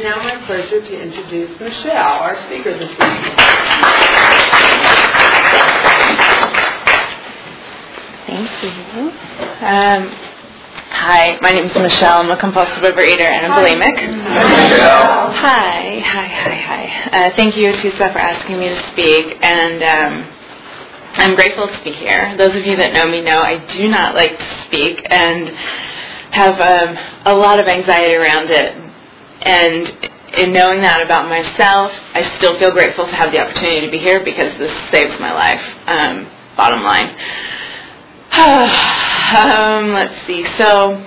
is now my pleasure to introduce Michelle, our speaker this evening. Thank you. Um, hi, my name is Michelle. I'm a compulsive overeater and a bulimic. Hi, hi, hi, hi. Uh, thank you, Tusa, for asking me to speak. And um, I'm grateful to be here. Those of you that know me know I do not like to speak and have um, a lot of anxiety around it. And in knowing that about myself, I still feel grateful to have the opportunity to be here because this saves my life. Um, bottom line. um, let's see. So,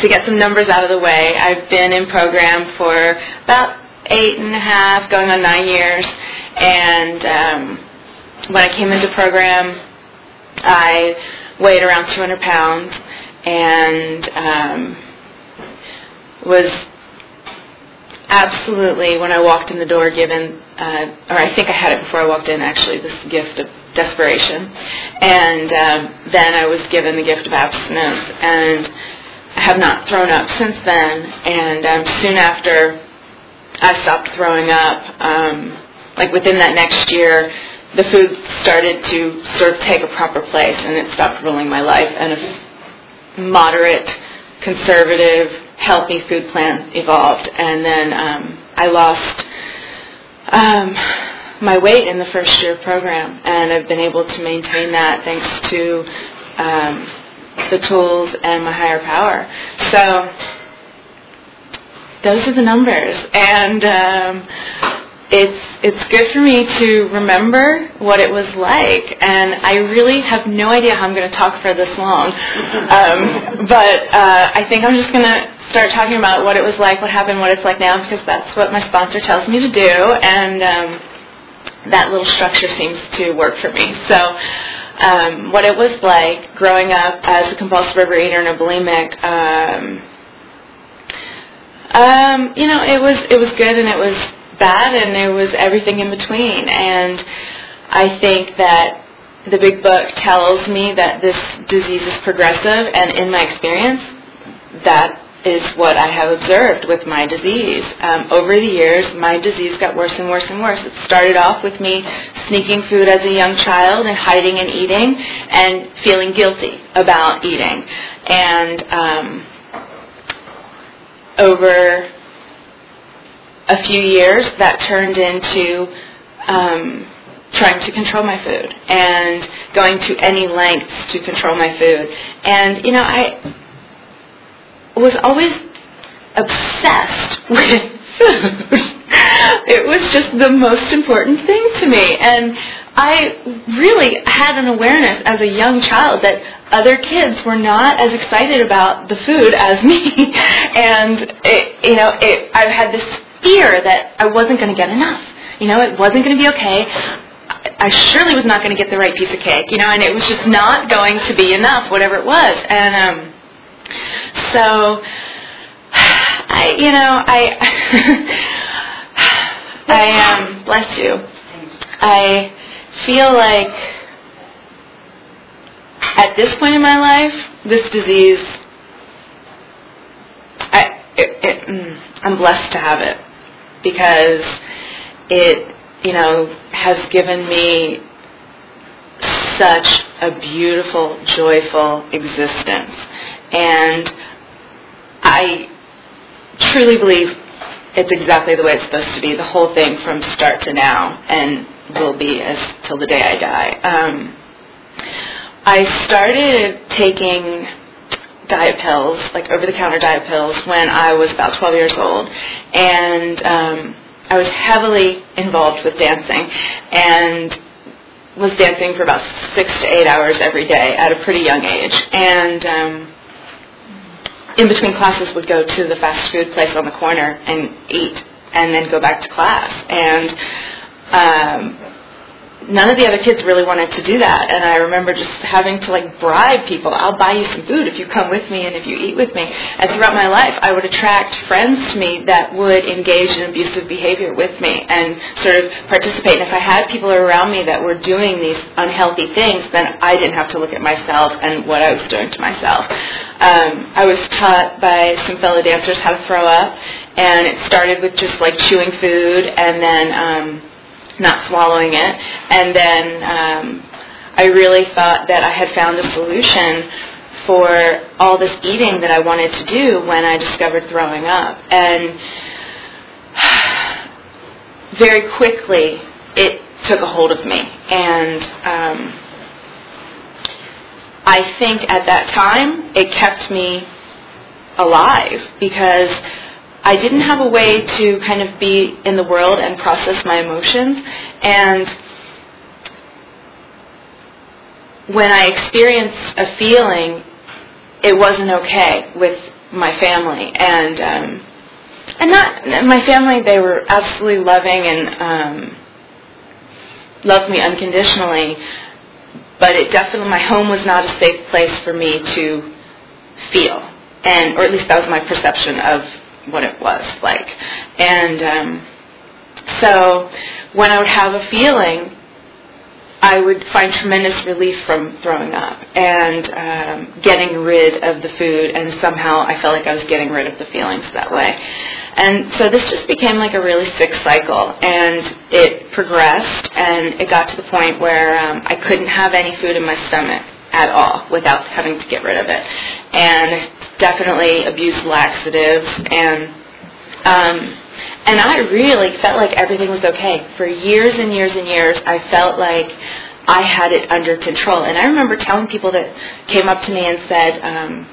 to get some numbers out of the way, I've been in program for about eight and a half, going on nine years, and um, when I came into program, I weighed around 200 pounds and um, was absolutely, when I walked in the door, given, uh, or I think I had it before I walked in, actually, this gift of desperation. And um, then I was given the gift of abstinence, and I have not thrown up since then. And um, soon after I stopped throwing up, um, like within that next year, the food started to sort of take a proper place, and it stopped ruling my life. And a moderate, conservative, healthy food plan evolved, and then um, I lost um, my weight in the first year program, and I've been able to maintain that thanks to um, the tools and my higher power. So those are the numbers, and um, it's it's good for me to remember what it was like, and I really have no idea how I'm going to talk for this long. Um, but uh, I think I'm just going to start talking about what it was like, what happened, what it's like now, because that's what my sponsor tells me to do, and um, that little structure seems to work for me. So. Um, what it was like growing up as a compulsive overeater and a bulimic, um, um, you know, it was it was good and it was bad and there was everything in between. And I think that the big book tells me that this disease is progressive, and in my experience, that is what I have observed with my disease. Um, over the years, my disease got worse and worse and worse. It started off with me sneaking food as a young child and hiding and eating and feeling guilty about eating. And um, over a few years, that turned into um, trying to control my food and going to any lengths to control my food. And you know, I was always obsessed with food. it was just the most important thing to me, and I really had an awareness as a young child that other kids were not as excited about the food as me, and it, you know, it, I had this fear that I wasn't going to get enough. You know, it wasn't going to be okay. I surely was not going to get the right piece of cake, you know, and it was just not going to be enough, whatever it was. And um, so, I, you know, I, I um, bless you. I feel like at this point in my life, this disease, I, it, it, mm, I'm blessed to have it because it, you know, has given me such a beautiful, joyful existence. And I truly believe it's exactly the way it's supposed to be, the whole thing from start to now, and will be as till the day I die. Um, I started taking diet pills, like over-the-counter diet pills, when I was about 12 years old, and um, I was heavily involved with dancing, and was dancing for about six to eight hours every day at a pretty young age, and um, in between classes would go to the fast food place on the corner and eat, and then go back to class, and um, none of the other kids really wanted to do that. And I remember just having to like bribe people. I'll buy you some food if you come with me and if you eat with me. And throughout my life, I would attract friends to me that would engage in abusive behavior with me and sort of participate. And if I had people around me that were doing these unhealthy things, then I didn't have to look at myself and what I was doing to myself. Um, I was taught by some fellow dancers how to throw up, and it started with just like chewing food and then um, not swallowing it. And then um, I really thought that I had found a solution for all this eating that I wanted to do when I discovered throwing up. And very quickly, it took a hold of me. And um, I think at that time, it kept me alive because I didn't have a way to kind of be in the world and process my emotions. And when I experienced a feeling, it wasn't okay with my family. And um, and not my family; they were absolutely loving and um, loved me unconditionally. But it definitely, my home was not a safe place for me to feel, and or at least that was my perception of what it was like. And um, so when I would have a feeling, I would find tremendous relief from throwing up and um, getting rid of the food, and somehow I felt like I was getting rid of the feelings that way. And so this just became like a really sick cycle, and it progressed, and it got to the point where um, I couldn't have any food in my stomach at all without having to get rid of it. And definitely abused laxatives and um, and I really felt like everything was okay. For years and years and years, I felt like I had it under control. And I remember telling people that came up to me and said, um,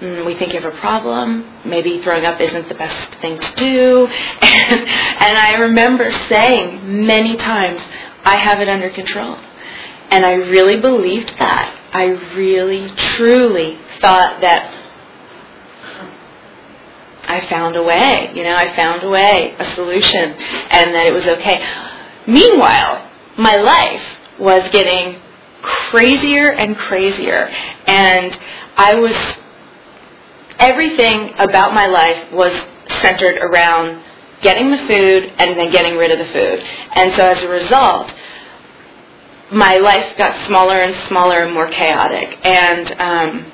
mm, we think you have a problem. Maybe throwing up isn't the best thing to do. And, and I remember saying many times, I have it under control. And I really believed that. I really, truly thought that I found a way. You know, I found a way, a solution, and that it was okay. Meanwhile, my life was getting crazier and crazier, and I was everything about my life was centered around getting the food and then getting rid of the food. And so as a result, my life got smaller and smaller and more chaotic. And um,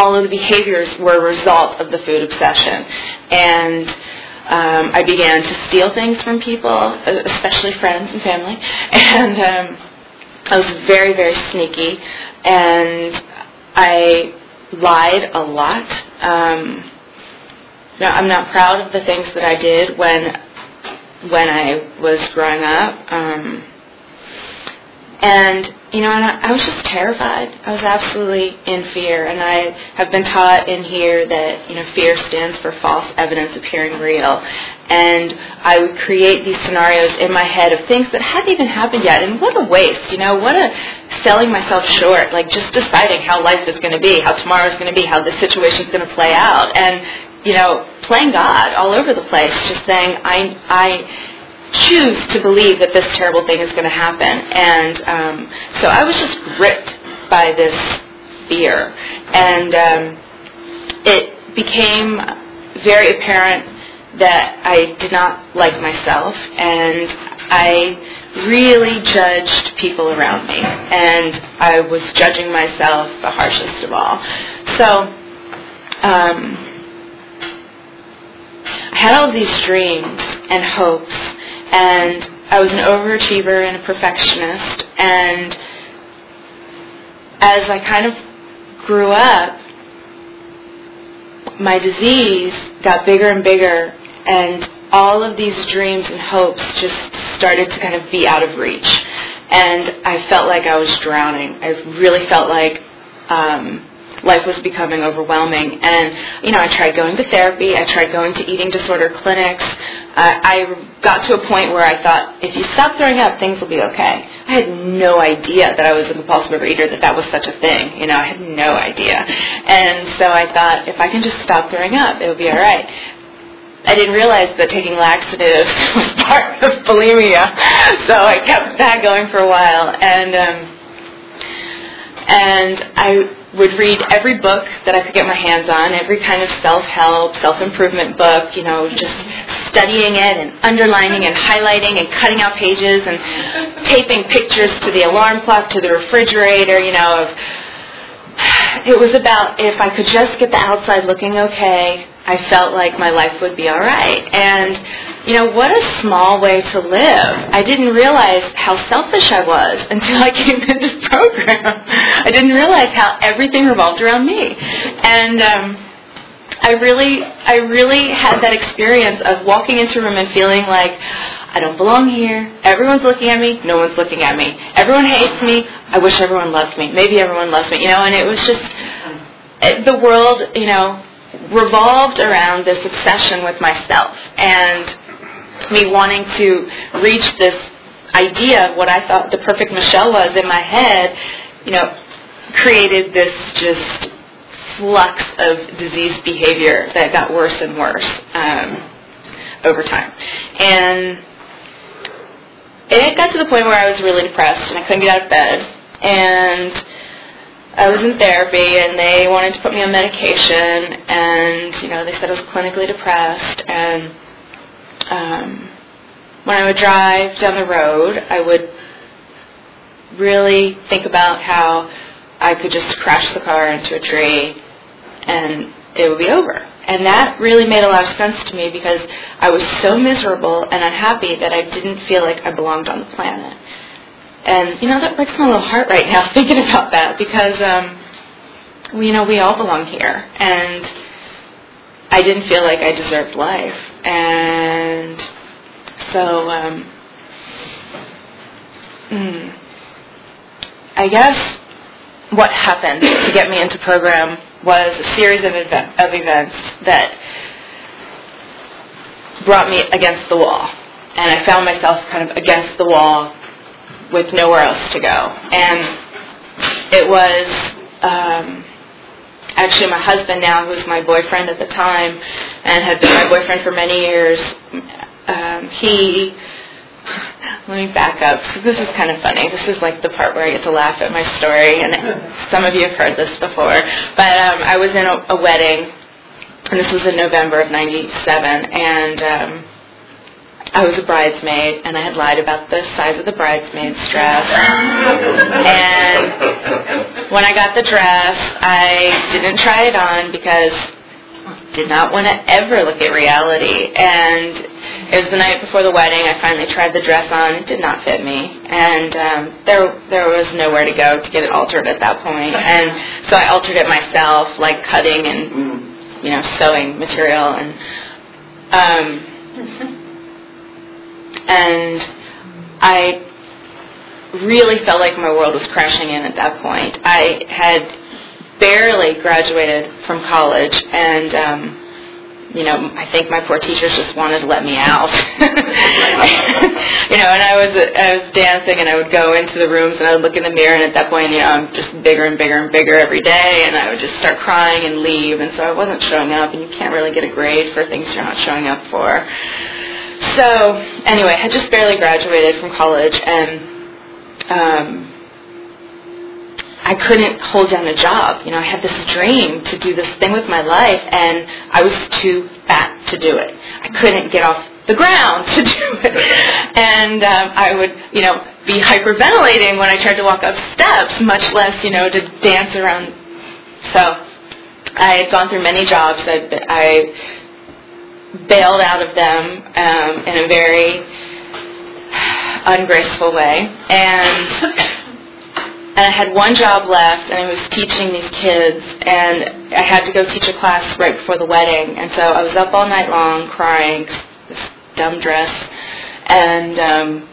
all of the behaviors were a result of the food obsession. And um, I began to steal things from people, especially friends and family. And um, I was very, very sneaky. And I lied a lot. Um, know, I'm not proud of the things that I did when when I was growing up. Um, and, you know, and I, I was just terrified. I was absolutely in fear. And I have been taught in here that, you know, fear stands for false evidence appearing real. And I would create these scenarios in my head of things that hadn't even happened yet. And what a waste, you know, what a selling myself short, like just deciding how life is going to be, how tomorrow is going to be, how the situation is going to play out. And, you know, playing God all over the place, just saying, I, I, choose to believe that this terrible thing is going to happen. And um, so I was just gripped by this fear. And um, it became very apparent that I did not like myself and I really judged people around me. And I was judging myself the harshest of all. So, um, I had all these dreams and hopes and I was an overachiever and a perfectionist. And as I kind of grew up, my disease got bigger and bigger, and all of these dreams and hopes just started to kind of be out of reach. And I felt like I was drowning. I really felt like um, life was becoming overwhelming. And, you know, I tried going to therapy. I tried going to eating disorder clinics. Uh, I got to a point where I thought, if you stop throwing up, things will be okay. I had no idea that I was a compulsive overeater, that that was such a thing. You know, I had no idea. And so I thought, if I can just stop throwing up, it'll be all right. I didn't realize that taking laxatives was part of bulimia, so I kept that going for a while, and um, and I would read every book that I could get my hands on, every kind of self-help, self-improvement book, you know, just studying it and underlining and highlighting and cutting out pages and taping pictures to the alarm clock, to the refrigerator, you know, of it was about if I could just get the outside looking okay, I felt like my life would be all right. And, you know, what a small way to live. I didn't realize how selfish I was until I came to this program. I didn't realize how everything revolved around me. And, um, I really, I really had that experience of walking into a room and feeling like I don't belong here. Everyone's looking at me. No one's looking at me. Everyone hates me. I wish everyone loved me. Maybe everyone loves me. You know, and it was just the world. You know, revolved around this obsession with myself and me wanting to reach this idea of what I thought the perfect Michelle was in my head, you know, created this just flux of disease behavior that got worse and worse um, over time. And it got to the point where I was really depressed and I couldn't get out of bed. And I was in therapy and they wanted to put me on medication and you know they said I was clinically depressed and um, when I would drive down the road I would really think about how I could just crash the car into a tree and it would be over. And that really made a lot of sense to me because I was so miserable and unhappy that I didn't feel like I belonged on the planet. And you know that breaks my little heart right now thinking about that because um, we, you know we all belong here, and I didn't feel like I deserved life, and so um, mm, I guess what happened to get me into program was a series of, event, of events that brought me against the wall, and I found myself kind of against the wall with nowhere else to go. And it was um, actually my husband now, who was my boyfriend at the time, and had been my boyfriend for many years. Um, he let me back up. So this is kind of funny. This is like the part where I get to laugh at my story, and some of you have heard this before. But um, I was in a, a wedding, and this was in November of '97, and um, I was a bridesmaid, and I had lied about the size of the bridesmaid's dress. and when I got the dress, I didn't try it on because I did not want to ever look at reality. And it was the night before the wedding. I finally tried the dress on. It did not fit me, and um, there there was nowhere to go to get it altered at that point. And so I altered it myself, like cutting and you know sewing material and. Um, and I really felt like my world was crashing in at that point. I had barely graduated from college, and um, you know, I think my poor teachers just wanted to let me out. you know, and I was I was dancing, and I would go into the rooms, and I would look in the mirror, and at that point, you know, I'm just bigger and bigger and bigger every day, and I would just start crying and leave, and so I wasn't showing up, and you can't really get a grade for things you're not showing up for. So anyway, I had just barely graduated from college, and um, I couldn't hold down a job. You know, I had this dream to do this thing with my life, and I was too fat to do it. I couldn't get off the ground to do it, and um, I would, you know, be hyperventilating when I tried to walk up steps, much less, you know, to dance around. So I had gone through many jobs. I, I bailed out of them um, in a very ungraceful way. And and I had one job left, and I was teaching these kids, and I had to go teach a class right before the wedding, and so I was up all night long crying, this dumb dress, and um,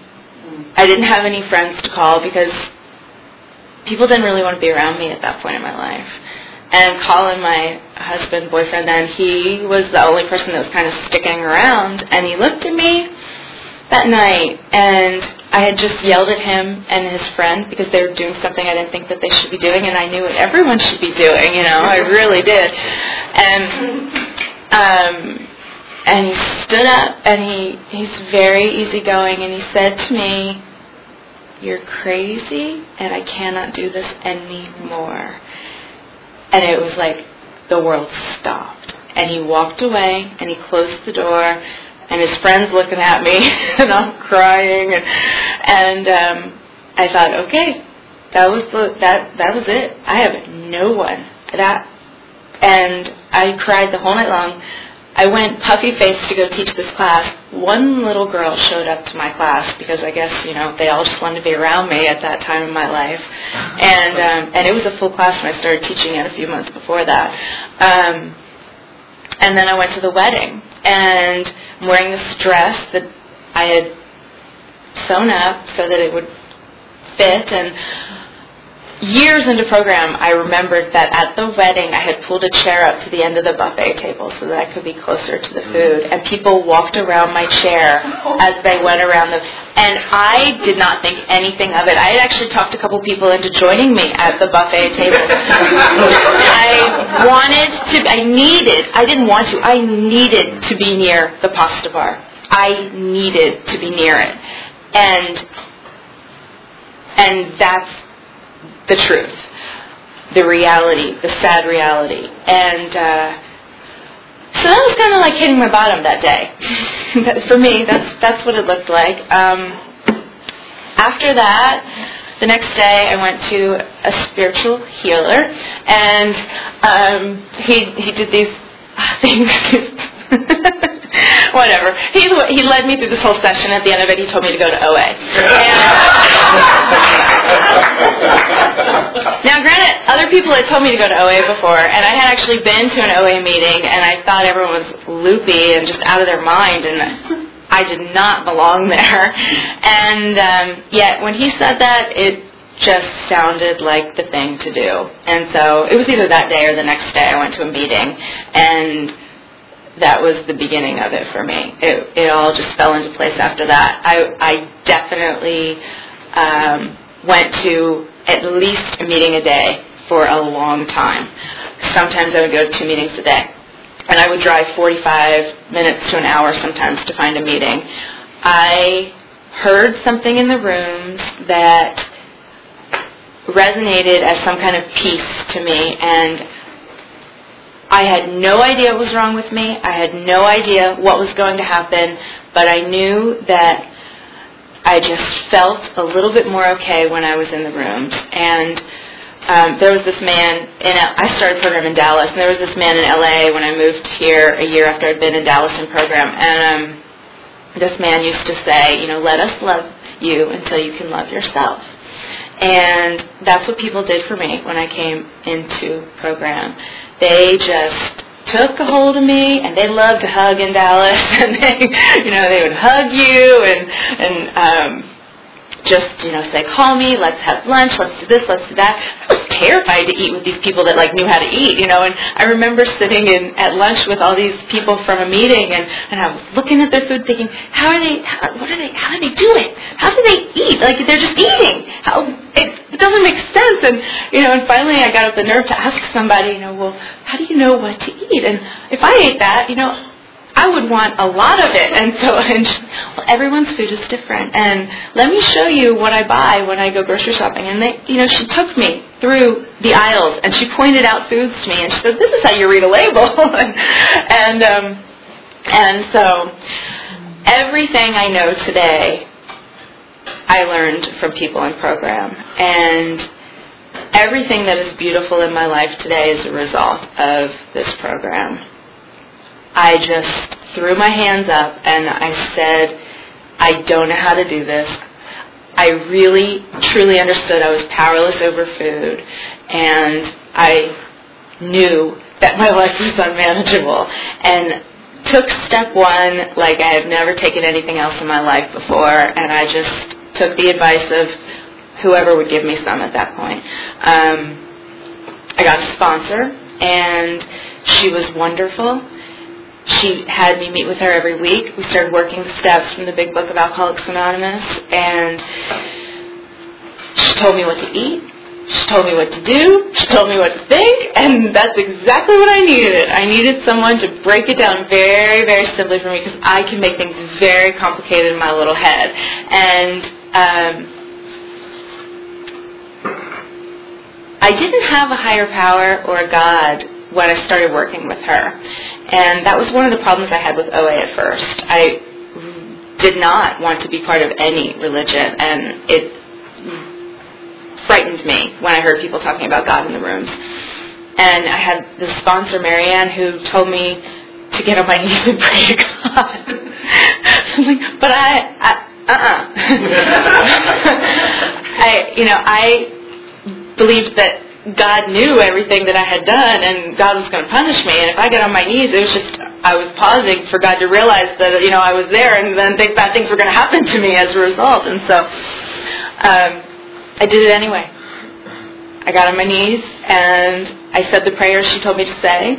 I didn't have any friends to call because people didn't really want to be around me at that point in my life and Colin, my husband, boyfriend then, he was the only person that was kind of sticking around. And he looked at me that night, and I had just yelled at him and his friend because they were doing something I didn't think that they should be doing, and I knew what everyone should be doing. You know, I really did. And um, and he stood up and he he's very easygoing and he said to me, "You're crazy, and I cannot do this anymore." And it was like the world stopped. And he walked away and he closed the door and his friends looking at me and I'm crying and and um I thought, okay, that was the that that was it. I have no one. That and I cried the whole night long. I went puffy faced to go teach this class. One little girl showed up to my class because I guess you know they all just wanted to be around me at that time in my life, and um, and it was a full class when I started teaching it a few months before that. Um, and then I went to the wedding, and I'm wearing this dress that I had sewn up so that it would fit, and years into program, I remembered that at the wedding I had pulled a chair up to the end of the buffet table so that I could be closer to the food, and people walked around my chair as they went around the. And I did not think anything of it. I had actually talked a couple people into joining me at the buffet table. I wanted to. I needed. I didn't want to. I needed to be near the pasta bar. I needed to be near it, and and that's the truth, the reality, the sad reality. And uh, so that was kind of like hitting my bottom that day. For me, that's that's what it looked like. Um, after that, the next day I went to a spiritual healer, and um, he he did these things. Whatever. He he led me through this whole session. At the end of it, he told me to go to OA. now, granted, other people had told me to go to OA before, and I had actually been to an OA meeting, and I thought everyone was loopy and just out of their mind, and I did not belong there. And um, yet, when he said that, it just sounded like the thing to do. And so it was either that day or the next day I went to a meeting, and that was the beginning of it for me. It, it all just fell into place after that. I, I definitely um, went to at least a meeting a day for a long time. Sometimes I would go to two meetings a day. And I would drive 45 minutes to an hour sometimes to find a meeting. I heard something in the rooms that resonated as some kind of peace to me and I had no idea what was wrong with me. I had no idea what was going to happen, but I knew that I just felt a little bit more okay when I was in the rooms. And um, there was this man in I started program in Dallas, and there was this man in LA when I moved here a year after I'd been in Dallas in program, and um, this man used to say, you know, let us love you until you can love yourself. And that's what people did for me when I came into program. They just took a hold of me and they loved to hug in Dallas and they you know they would hug you and and um just you know say call me let's have lunch let's do this let's do that. I was terrified to eat with these people that like knew how to eat you know and i remember sitting in at lunch with all these people from a meeting and and i was looking at their food thinking how are they how, what are they how do they do it how do they eat? Like they're just eating. How it, it doesn't make sense. And you know and finally i got up the nerve to ask somebody you know well how do you know what to eat? And if i ate that you know I would want a lot of it. And so, and well, everyone's food is different. And let me show you what I buy when I go grocery shopping. And they, you know, she took me through the aisles and she pointed out foods to me and she said, "This is how you read a label." and um, and so, everything I know today, I learned from people in program. And everything that is beautiful in my life today is a result of this program. I just threw my hands up and I said, I don't know how to do this. I really, truly understood I was powerless over food and I knew that my life was unmanageable and took step one like I have never taken anything else in my life before and I just took the advice of whoever would give me some at that point. Um, I got a sponsor and she was wonderful she had me meet with her every week. We started working the steps from the Big Book of Alcoholics Anonymous, and she told me what to eat. She told me what to do. She told me what to think, and that's exactly what I needed. I needed someone to break it down very, very simply for me because I can make things very complicated in my little head. And um, I didn't have a higher power or a God when I started working with her. And that was one of the problems I had with OA at first. I did not want to be part of any religion, and it frightened me when I heard people talking about God in the rooms. And I had the sponsor, Marianne, who told me to get on my knees and pray to God. I'm like, but I, I uh-uh. I, you know, I believed that God knew everything that I had done and God was going to punish me. And if I got on my knees, it was just, I was pausing for God to realize that, you know, I was there and then big bad things were going to happen to me as a result. And so, um, I did it anyway. I got on my knees and I said the prayers she told me to say.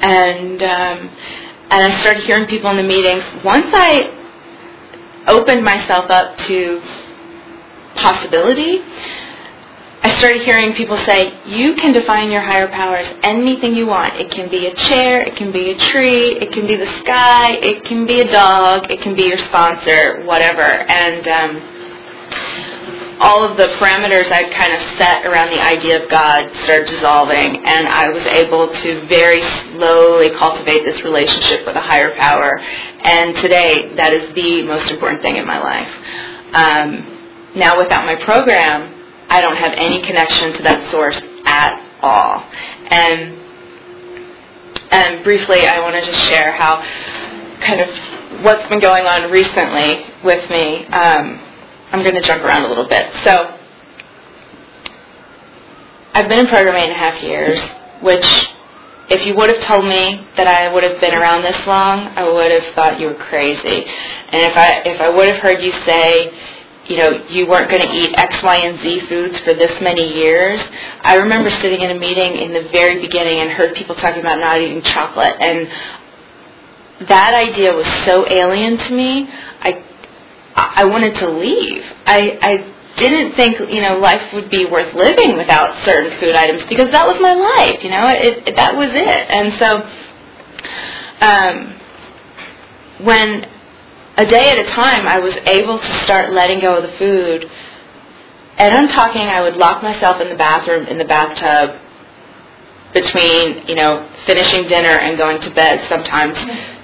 And, um, and I started hearing people in the meetings. Once I opened myself up to possibility, I started hearing people say, you can define your higher powers anything you want. It can be a chair, it can be a tree, it can be the sky, it can be a dog, it can be your sponsor, whatever. And um, all of the parameters I'd kind of set around the idea of God started dissolving, and I was able to very slowly cultivate this relationship with a higher power. And today, that is the most important thing in my life. Um, now, without my program, I don't have any connection to that source at all. And and briefly, I want to just share how kind of what's been going on recently with me. Um, I'm going to jump around a little bit. So, I've been in program eight and a half years, which if you would have told me that I would have been around this long, I would have thought you were crazy. And if I if I would have heard you say you know, you weren't going to eat X, Y, and Z foods for this many years. I remember sitting in a meeting in the very beginning and heard people talking about not eating chocolate, and that idea was so alien to me. I I wanted to leave. I I didn't think you know life would be worth living without certain food items because that was my life. You know, it, it that was it. And so, um, when a day at a time, I was able to start letting go of the food. And I'm talking, I would lock myself in the bathroom, in the bathtub, between, you know, finishing dinner and going to bed sometimes,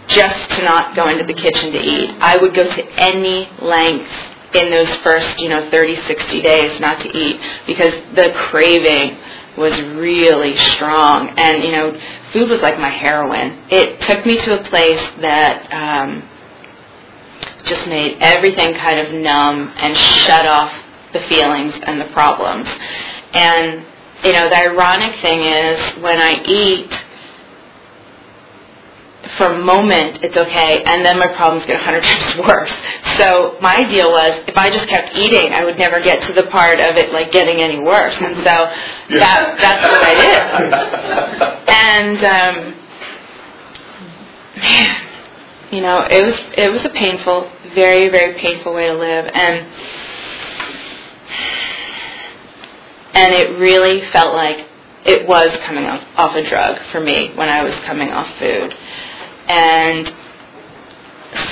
just to not go into the kitchen to eat. I would go to any length in those first, you know, 30, 60 days not to eat because the craving was really strong. And, you know, food was like my heroin. It took me to a place that, um, just made everything kind of numb and shut off the feelings and the problems. And, you know, the ironic thing is when I eat, for a moment it's okay, and then my problems get a hundred times worse. So my idea was if I just kept eating, I would never get to the part of it like getting any worse. And so that that's what I did. And um, man, you know, it was it was a painful, very very painful way to live, and and it really felt like it was coming off, off a drug for me when I was coming off food, and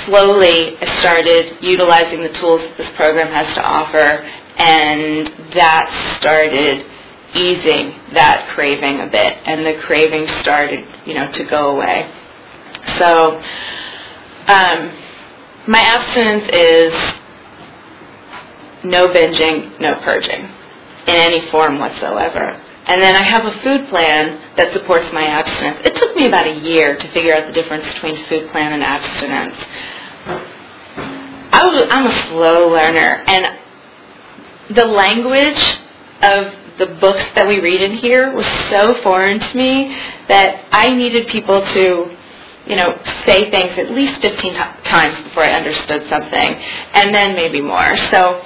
slowly I started utilizing the tools that this program has to offer, and that started easing that craving a bit, and the craving started, you know, to go away. So um, my abstinence is no binging, no purging in any form whatsoever. And then I have a food plan that supports my abstinence. It took me about a year to figure out the difference between food plan and abstinence. I was, I'm a slow learner, and the language of the books that we read in here was so foreign to me that I needed people to you know, say things at least 15 t- times before I understood something, and then maybe more. So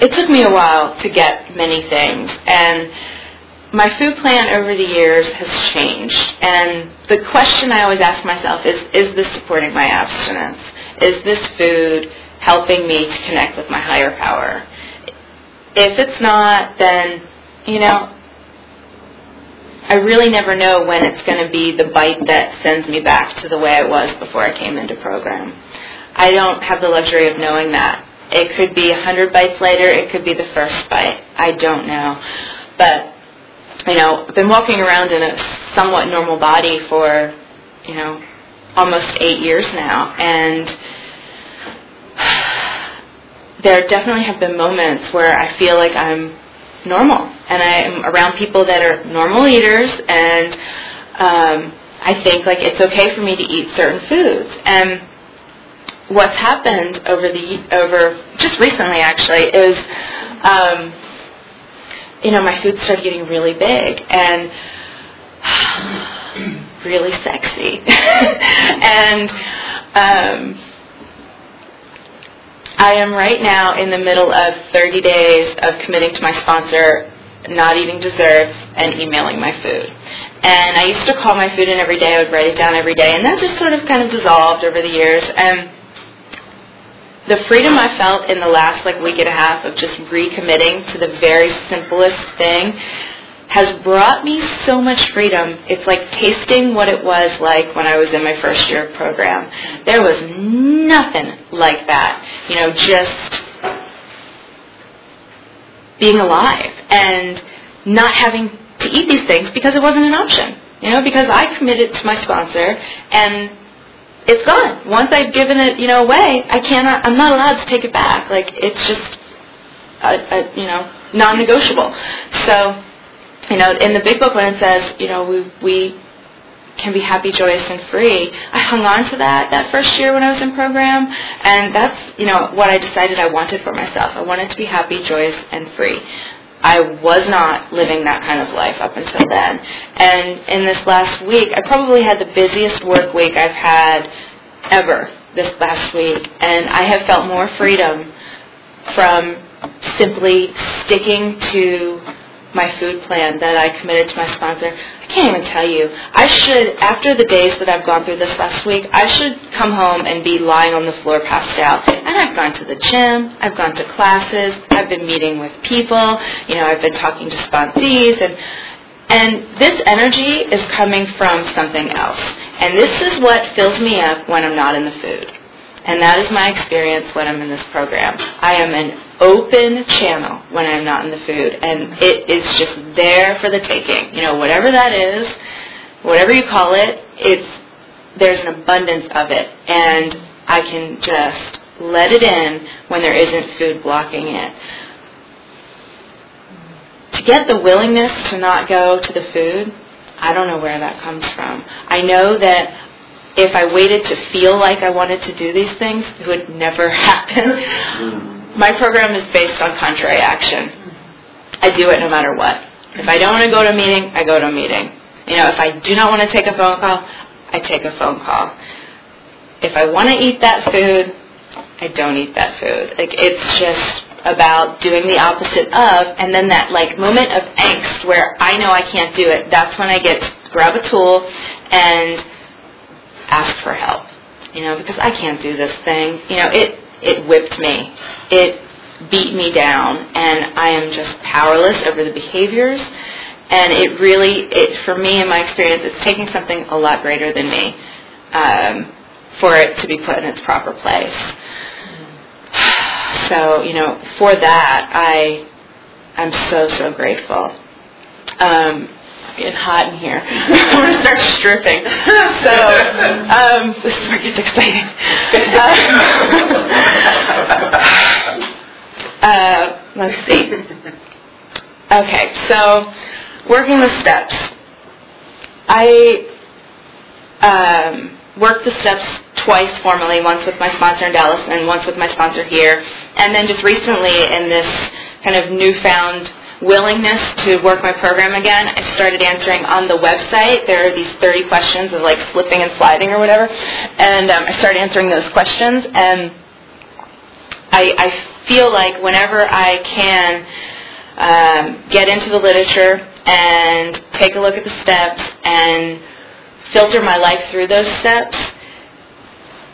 it took me a while to get many things, and my food plan over the years has changed. And the question I always ask myself is, is this supporting my abstinence? Is this food helping me to connect with my higher power? if it's not, then, you know, I really never know when it's going to be the bite that sends me back to the way I was before I came into program. I don't have the luxury of knowing that. It could be a hundred bites later. It could be the first bite. I don't know. But, you know, I've been walking around in a somewhat normal body for, you know, almost eight years now. And there definitely have been moments where I feel like I'm normal and I'm around people that are normal eaters and um, I think like it's okay for me to eat certain foods. And what's happened over the over just recently actually is um, you know my food started getting really big and really sexy and um, I am right now in the middle of 30 days of committing to my sponsor, not eating desserts, and emailing my food. And I used to call my food in every day. I would write it down every day, and that just sort of kind of dissolved over the years. And the freedom I felt in the last like week and a half of just recommitting to the very simplest thing has brought me so much freedom. It's like tasting what it was like when I was in my first year of program. There was nothing like that. You know, just being alive and not having to eat these things because it wasn't an option. You know, because I committed to my sponsor and it's gone. Once I've given it, you know, away, I cannot. I'm not allowed to take it back. Like it's just, a, a, you know, non-negotiable. So you know, in the big book when it says, you know, we, we can be happy, joyous, and free. I hung on to that that first year when I was in program, and that's you know what I decided I wanted for myself. I wanted to be happy, joyous, and free. I was not living that kind of life up until then. And in this last week, I probably had the busiest work week I've had ever this last week, and I have felt more freedom from simply sticking to my food plan that I committed to my sponsor. I can't even tell you. I should, after the days that I've gone through this last week, I should come home and be lying on the floor passed out. And I've gone to the gym, I've gone to classes, I've been meeting with people, you know, I've been talking to sponsees and and this energy is coming from something else. And this is what fills me up when I'm not in the food. And that is my experience when I'm in this program. I am an open channel when I'm not in the food, and it is just there for the taking. You know, whatever that is, whatever you call it, it's there's an abundance of it, and I can just let it in when there isn't food blocking it. To get the willingness to not go to the food, I don't know where that comes from. I know that if I waited to feel like I wanted to do these things, it would never happen. Mm. My program is based on contrary action. I do it no matter what. If I don't want to go to a meeting, I go to a meeting. You know, if I do not want to take a phone call, I take a phone call. If I want to eat that food, I don't eat that food. Like it's just about doing the opposite of, and then that like moment of angst where I know I can't do it. That's when I get to grab a tool and ask for help. You know, because I can't do this thing. You know, it it whipped me. It beat me down and I am just powerless over the behaviors and it really it for me in my experience it's taking something a lot greater than me um, for it to be put in its proper place so you know for that i i'm so so grateful um, getting hot in here. I'm going to start stripping. So, um, this is where it gets exciting. Uh, uh, let's see. Okay, so working the steps. I um, worked the steps twice formally, once with my sponsor in Dallas and once with my sponsor here. And then just recently in this kind of newfound willingness to work my program again, I started answering on the website. There are these 30 questions of like slipping and sliding or whatever. And um, I started answering those questions. And I, I feel like whenever I can um, get into the literature and take a look at the steps and filter my life through those steps,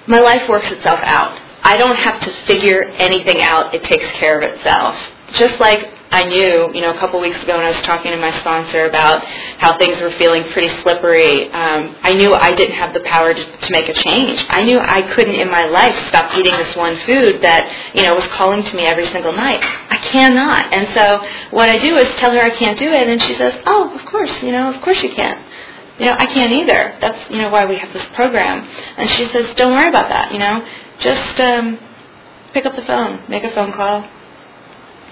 my life works itself out. I don't have to figure anything out. It takes care of itself just like I knew, you know, a couple weeks ago when I was talking to my sponsor about how things were feeling pretty slippery, um, I knew I didn't have the power to, to make a change. I knew I couldn't in my life stop eating this one food that, you know, was calling to me every single night. I cannot. And so what I do is tell her I can't do it, and she says, oh, of course, you know, of course you can't. You know, I can't either. That's, you know, why we have this program. And she says, don't worry about that, you know. Just um, pick up the phone, make a phone call,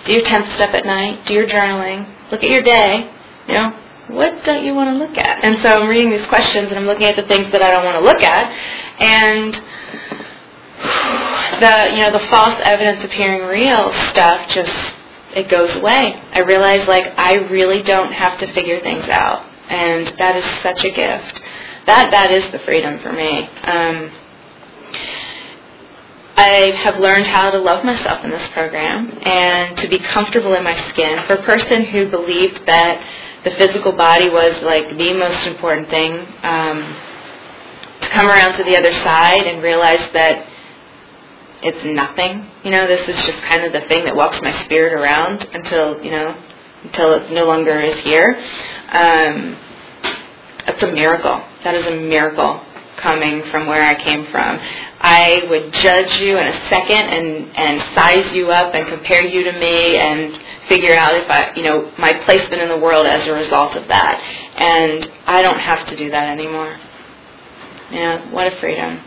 do your 10th step at night, do your journaling, look at your day, you know, what don't you want to look at? And so I'm reading these questions and I'm looking at the things that I don't want to look at and the, you know, the false evidence appearing real stuff just, it goes away. I realize like I really don't have to figure things out and that is such a gift. That, that is the freedom for me. Um, I have learned how to love myself in this program and to be comfortable in my skin. For a person who believed that the physical body was like the most important thing, um, to come around to the other side and realize that it's nothing. You know, this is just kind of the thing that walks my spirit around until you know, until it no longer is here. Um, that's a miracle. That is a miracle coming from where I came from. I would judge you in a second and, and size you up and compare you to me and figure out if I, you know, my placement in the world as a result of that. And I don't have to do that anymore. Yeah, what a freedom.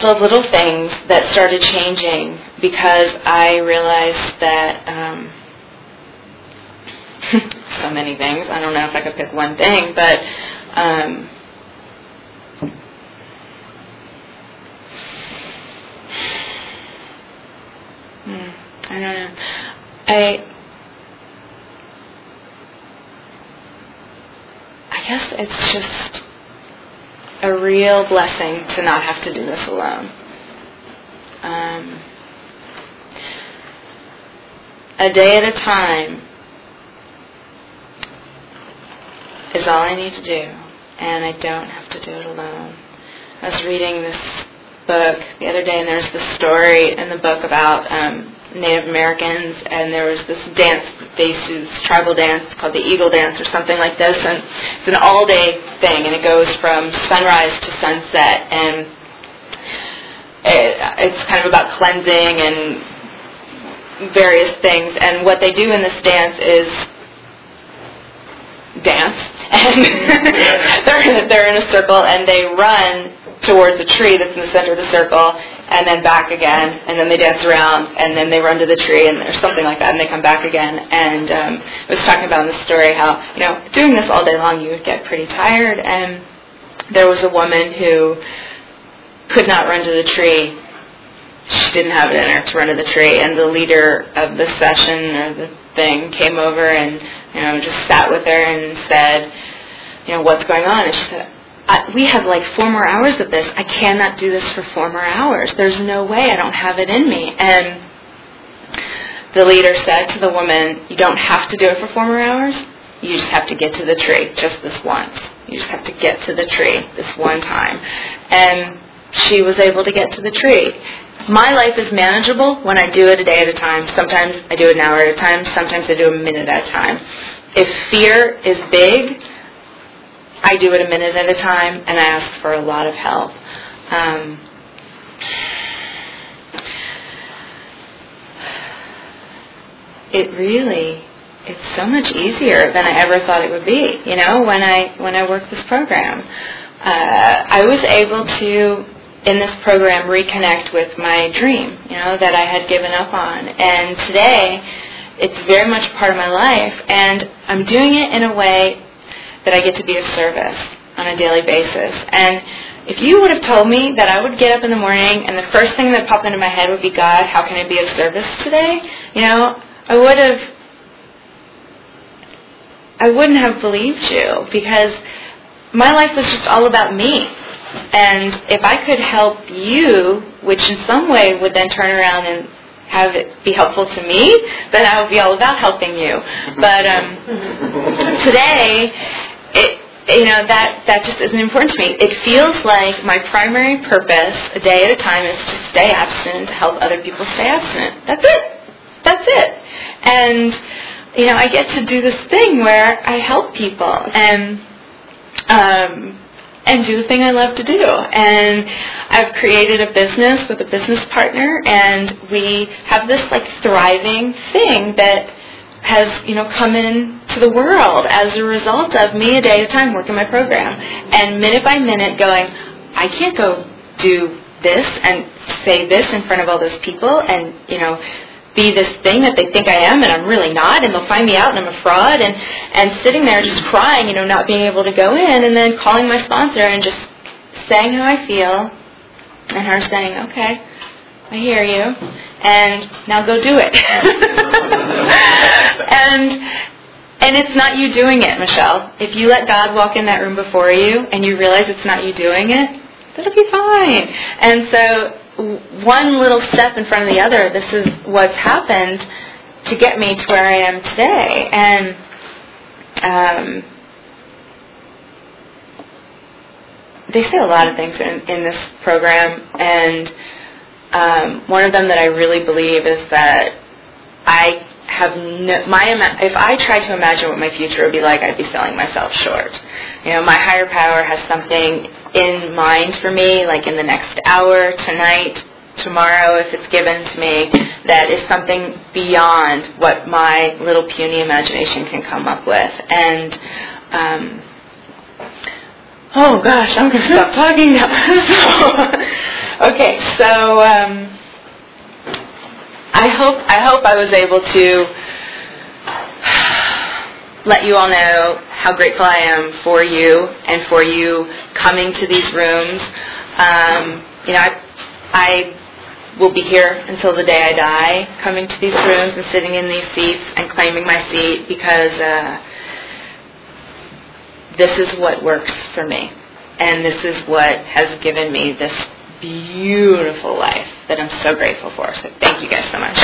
The little things that started changing because I realized that um, so many things. I don't know if I could pick one thing, but um, I don't know. I I guess it's just a real blessing to not have to do this alone. Um, a day at a time is all I need to do, and I don't have to do it alone. I was reading this book the other day, and there was this story in the book about um, Native Americans, and there was this dance they used to this tribal dance called the Eagle Dance or something like this, and it's an all-day thing, and it goes from sunrise to sunset, and it, it's kind of about cleansing and various things, and what they do in this dance is dance, and they're in a, they're in a circle, and they run towards the tree that's in the center of the circle, and then back again, and then they dance around, and then they run to the tree, and or something like that, and they come back again. And um, I was talking about in the story how you know doing this all day long you would get pretty tired, and there was a woman who could not run to the tree. She didn't have it in her to run to the tree, and the leader of the session or the thing came over and you know just sat with her and said, you know, what's going on? And she said, We have like four more hours of this. I cannot do this for four more hours. There's no way. I don't have it in me. And the leader said to the woman, you don't have to do it for four more hours. You just have to get to the tree just this once. You just have to get to the tree this one time. And she was able to get to the tree. My life is manageable when I do it a day at a time. Sometimes I do it an hour at a time. Sometimes I do a minute at a time. If fear is big, I do it a minute at a time, and I ask for a lot of help. Um, it really it's so much easier than I ever thought it would be. You know, when I when I worked this program, uh, I was able to in this program reconnect with my dream. You know that I had given up on, and today it's very much part of my life, and I'm doing it in a way that I get to be of service on a daily basis. And if you would have told me that I would get up in the morning and the first thing that popped into my head would be, God, how can I be of service today? You know, I would have, I wouldn't have believed you because my life was just all about me. And if I could help you, which in some way would then turn around and have it be helpful to me, then I would be all about helping you. But um, today, it, you know that that just isn't important to me. It feels like my primary purpose, a day at a time, is to stay abstinent, to help other people stay abstinent. That's it. that's it. And you know, I get to do this thing where I help people and um, and do the thing I love to do. And I've created a business with a business partner, and we have this like thriving thing that has you know come in to the world as a result of me a day at a time working my program. And minute by minute going I can't go do this and say this in front of all those people and you know be this thing that they think I am and I'm really not and they'll find me out and I'm a fraud and and sitting there just crying, you know, not being able to go in and then calling my sponsor and just saying how I feel and her saying, "Okay, I hear you." And now go do it. and and it's not you doing it, Michelle. If you let God walk in that room before you and you realize it's not you doing it, that'll be fine. And so one little step in front of the other, this is what's happened to get me to where I am today. And um, they say a lot of things in, in this program, and um, one of them that I really believe is that I have no, my if I tried to imagine what my future would be like, I'd be selling myself short. You know, my higher power has something in mind for me, like in the next hour, tonight, tomorrow, if it's given to me, that is something beyond what my little puny imagination can come up with. And um, oh gosh, I'm to stop talking now. okay, so. Um, I hope I hope I was able to let you all know how grateful I am for you and for you coming to these rooms. Um, you know, I, I will be here until the day I die, coming to these rooms and sitting in these seats and claiming my seat because uh, this is what works for me, and this is what has given me this beautiful life that I'm so grateful for. So thank you guys so much.